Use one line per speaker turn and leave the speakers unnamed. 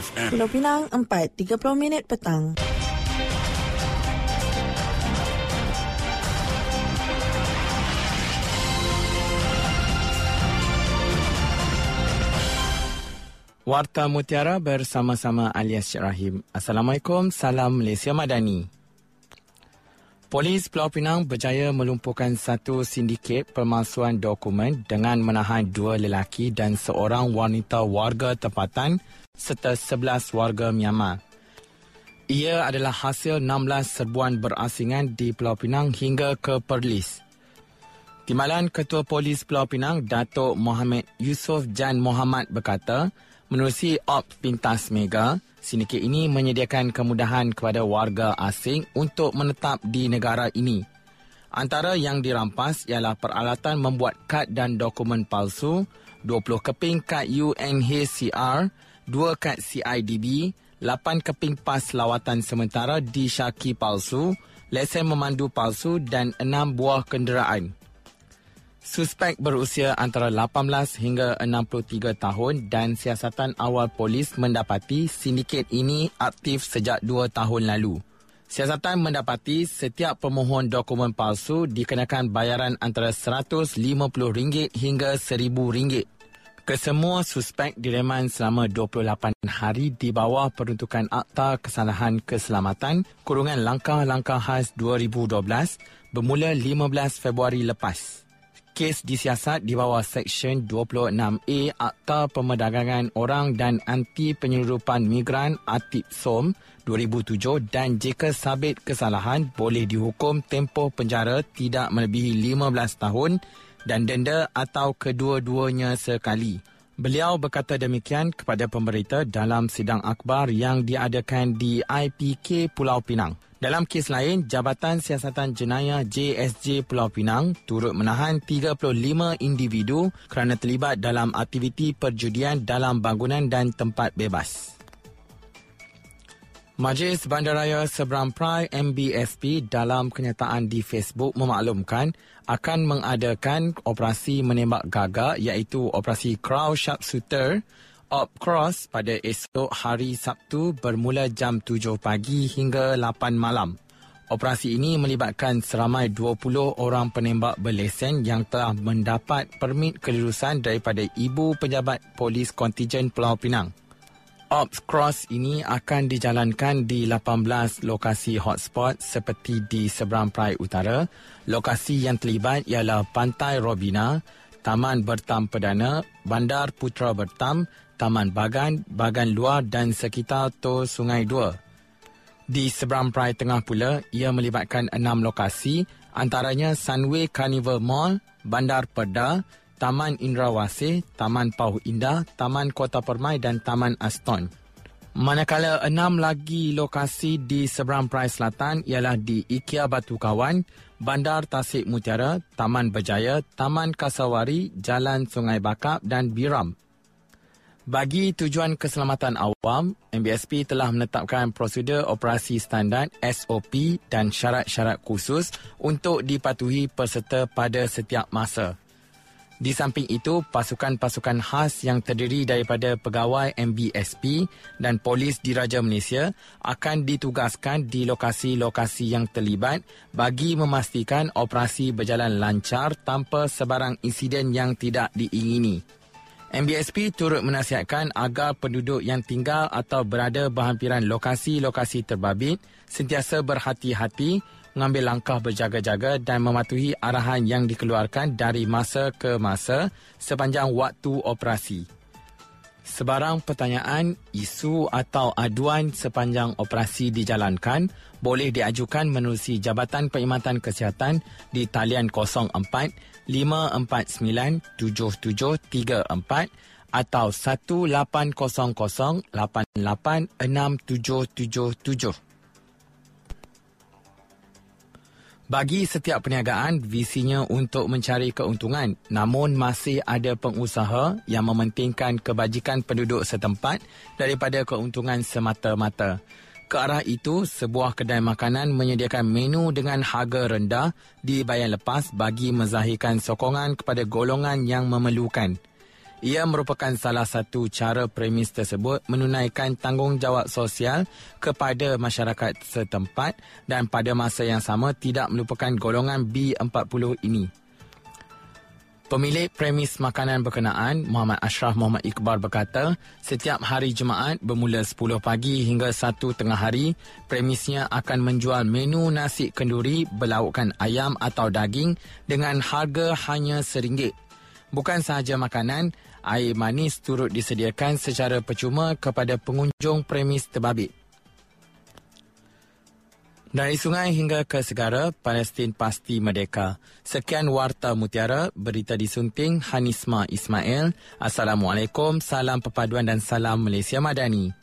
FM.
Pulau Pinang 4.30 minit petang.
Warta Mutiara bersama-sama alias Syed Rahim. Assalamualaikum, salam Malaysia Madani. Polis Pulau Pinang berjaya melumpuhkan satu sindiket pemalsuan dokumen dengan menahan dua lelaki dan seorang wanita warga tempatan serta sebelas warga Myanmar. Ia adalah hasil 16 serbuan berasingan di Pulau Pinang hingga ke Perlis. Timbalan Ketua Polis Pulau Pinang, Datuk Mohamed Yusof Jan Muhammad berkata, Menerusi Op Pintas Mega, sindiket ini menyediakan kemudahan kepada warga asing untuk menetap di negara ini. Antara yang dirampas ialah peralatan membuat kad dan dokumen palsu, 20 keping kad UNHCR, 2 kad CIDB, 8 keping pas lawatan sementara di Syaki palsu, lesen memandu palsu dan 6 buah kenderaan. Suspek berusia antara 18 hingga 63 tahun dan siasatan awal polis mendapati sindiket ini aktif sejak 2 tahun lalu. Siasatan mendapati setiap pemohon dokumen palsu dikenakan bayaran antara RM150 hingga RM1,000. Kesemua suspek direman selama 28 hari di bawah peruntukan Akta Kesalahan Keselamatan Kurungan Langkah-Langkah Khas 2012 bermula 15 Februari lepas kes disiasat di bawah Seksyen 26A Akta Pemerdagangan Orang dan Anti Penyeludupan Migran Atip SOM 2007 dan jika sabit kesalahan boleh dihukum tempoh penjara tidak melebihi 15 tahun dan denda atau kedua-duanya sekali. Beliau berkata demikian kepada pemberita dalam sidang akbar yang diadakan di IPK Pulau Pinang. Dalam kes lain, Jabatan Siasatan Jenayah JSJ Pulau Pinang turut menahan 35 individu kerana terlibat dalam aktiviti perjudian dalam bangunan dan tempat bebas. Majlis Bandaraya Seberang Prai MBSP dalam kenyataan di Facebook memaklumkan akan mengadakan operasi menembak gagak iaitu operasi Crow Sharpshooter Op Cross pada esok hari Sabtu bermula jam 7 pagi hingga 8 malam. Operasi ini melibatkan seramai 20 orang penembak berlesen yang telah mendapat permit kelulusan daripada Ibu Pejabat Polis Kontijen Pulau Pinang. Ops Cross ini akan dijalankan di 18 lokasi hotspot seperti di seberang Perai Utara. Lokasi yang terlibat ialah Pantai Robina, Taman Bertam Perdana, Bandar Putra Bertam, Taman Bagan, Bagan Luar dan sekitar Tor Sungai Dua. Di seberang Perai Tengah pula, ia melibatkan enam lokasi antaranya Sunway Carnival Mall, Bandar Perda, Taman Indrawasih, Taman Pauh Indah, Taman Kota Permai dan Taman Aston. Manakala enam lagi lokasi di seberang Perai Selatan ialah di IKEA Batu Kawan, Bandar Tasik Mutiara, Taman Berjaya, Taman Kasawari, Jalan Sungai Bakap dan Biram. Bagi tujuan keselamatan awam, MBSP telah menetapkan prosedur operasi standard SOP dan syarat-syarat khusus untuk dipatuhi peserta pada setiap masa. Di samping itu, pasukan-pasukan khas yang terdiri daripada pegawai MBSP dan polis diraja Malaysia akan ditugaskan di lokasi-lokasi yang terlibat bagi memastikan operasi berjalan lancar tanpa sebarang insiden yang tidak diingini. MBSP turut menasihatkan agar penduduk yang tinggal atau berada berhampiran lokasi-lokasi terbabit sentiasa berhati-hati mengambil langkah berjaga-jaga dan mematuhi arahan yang dikeluarkan dari masa ke masa sepanjang waktu operasi. Sebarang pertanyaan, isu atau aduan sepanjang operasi dijalankan boleh diajukan menerusi Jabatan Perkhidmatan Kesihatan di talian 04 5497734 atau 1800886777. Bagi setiap perniagaan, visinya untuk mencari keuntungan namun masih ada pengusaha yang mementingkan kebajikan penduduk setempat daripada keuntungan semata-mata. Ke arah itu, sebuah kedai makanan menyediakan menu dengan harga rendah di bayan lepas bagi menzahirkan sokongan kepada golongan yang memerlukan. Ia merupakan salah satu cara premis tersebut menunaikan tanggungjawab sosial kepada masyarakat setempat dan pada masa yang sama tidak melupakan golongan B40 ini. Pemilik premis makanan berkenaan, Muhammad Ashraf Muhammad Iqbal berkata, setiap hari Jumaat bermula 10 pagi hingga 1 tengah hari, premisnya akan menjual menu nasi kenduri berlaukkan ayam atau daging dengan harga hanya RM1. Bukan sahaja makanan, air manis turut disediakan secara percuma kepada pengunjung premis terbabit. Dari sungai hingga ke segara, Palestin pasti merdeka. Sekian Warta Mutiara, berita disunting Hanisma Ismail. Assalamualaikum, salam perpaduan dan salam Malaysia Madani.